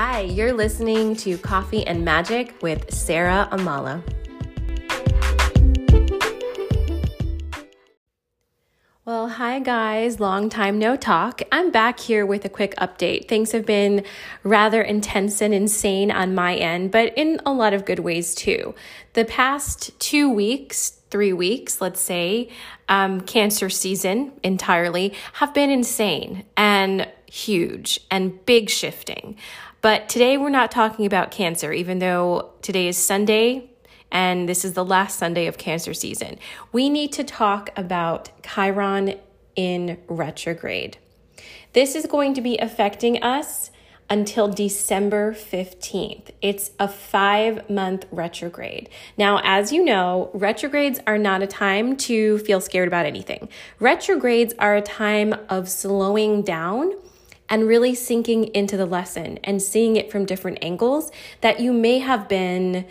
Hi, you're listening to Coffee and Magic with Sarah Amala. Well, hi guys, long time no talk. I'm back here with a quick update. Things have been rather intense and insane on my end, but in a lot of good ways too. The past two weeks, three weeks, let's say, um, cancer season entirely, have been insane and huge and big shifting. But today we're not talking about cancer, even though today is Sunday, and this is the last Sunday of cancer season. We need to talk about Chiron in retrograde. This is going to be affecting us until December 15th. It's a five month retrograde. Now, as you know, retrogrades are not a time to feel scared about anything. Retrogrades are a time of slowing down and really sinking into the lesson and seeing it from different angles that you may have been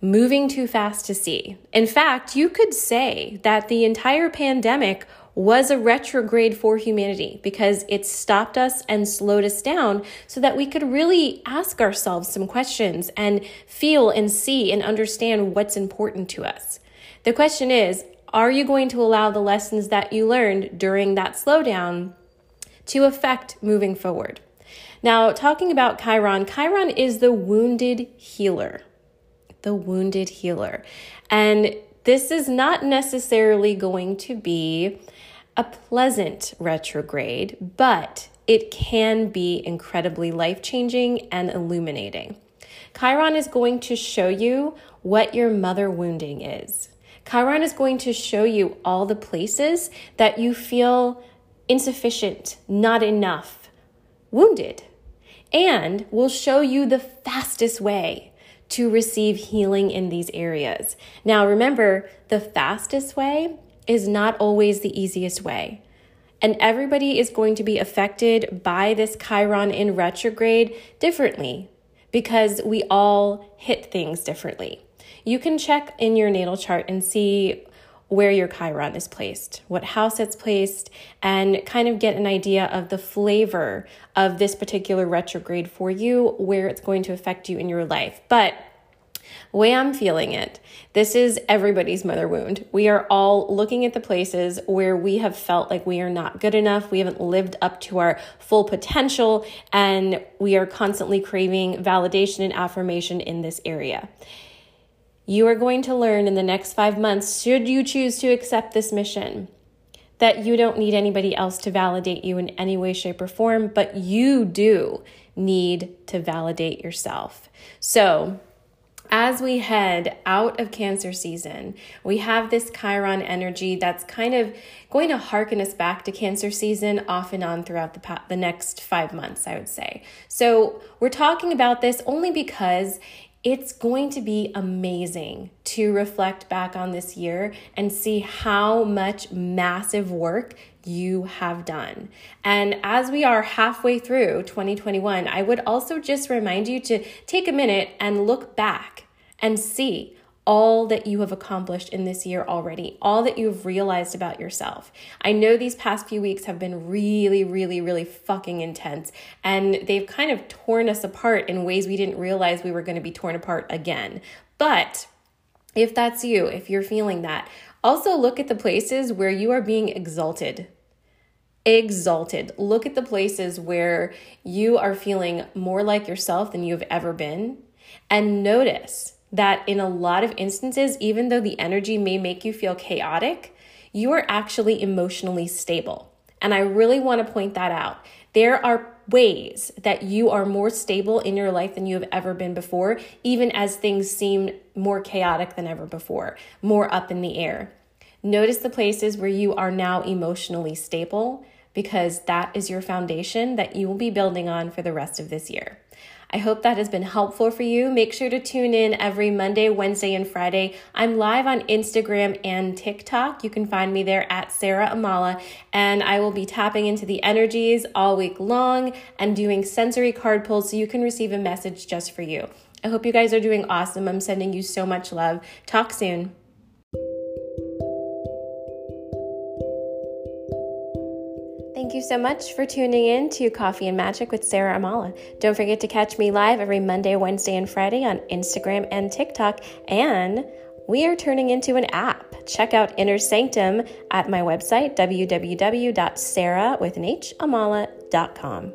moving too fast to see. In fact, you could say that the entire pandemic was a retrograde for humanity because it stopped us and slowed us down so that we could really ask ourselves some questions and feel and see and understand what's important to us. The question is, are you going to allow the lessons that you learned during that slowdown to affect moving forward? Now, talking about Chiron, Chiron is the wounded healer the wounded healer. And this is not necessarily going to be a pleasant retrograde, but it can be incredibly life changing and illuminating. Chiron is going to show you what your mother wounding is. Chiron is going to show you all the places that you feel insufficient, not enough, wounded, and will show you the fastest way to receive healing in these areas. Now, remember, the fastest way is not always the easiest way. And everybody is going to be affected by this Chiron in retrograde differently because we all hit things differently. You can check in your natal chart and see where your Chiron is placed, what house it's placed, and kind of get an idea of the flavor of this particular retrograde for you, where it's going to affect you in your life. But way I'm feeling it, this is everybody's mother wound. We are all looking at the places where we have felt like we are not good enough, we haven't lived up to our full potential, and we are constantly craving validation and affirmation in this area. You are going to learn in the next five months, should you choose to accept this mission, that you don't need anybody else to validate you in any way, shape, or form, but you do need to validate yourself. So, as we head out of Cancer season, we have this Chiron energy that's kind of going to harken us back to Cancer season off and on throughout the, the next five months, I would say. So, we're talking about this only because it's going to be amazing to reflect back on this year and see how much massive work you have done. And as we are halfway through 2021, I would also just remind you to take a minute and look back and see all that you have accomplished in this year already, all that you've realized about yourself. I know these past few weeks have been really, really, really fucking intense, and they've kind of torn us apart in ways we didn't realize we were going to be torn apart again. But if that's you, if you're feeling that, also look at the places where you are being exalted. Exalted. Look at the places where you are feeling more like yourself than you've ever been, and notice that in a lot of instances, even though the energy may make you feel chaotic, you are actually emotionally stable. And I really want to point that out. There are ways that you are more stable in your life than you have ever been before, even as things seem more chaotic than ever before, more up in the air. Notice the places where you are now emotionally stable because that is your foundation that you will be building on for the rest of this year. I hope that has been helpful for you. Make sure to tune in every Monday, Wednesday, and Friday. I'm live on Instagram and TikTok. You can find me there at Sarah Amala, and I will be tapping into the energies all week long and doing sensory card pulls so you can receive a message just for you. I hope you guys are doing awesome. I'm sending you so much love. Talk soon. You so much for tuning in to Coffee and Magic with Sarah Amala. Don't forget to catch me live every Monday, Wednesday, and Friday on Instagram and TikTok. And we are turning into an app. Check out Inner Sanctum at my website, www.sarahwithanhamala.com.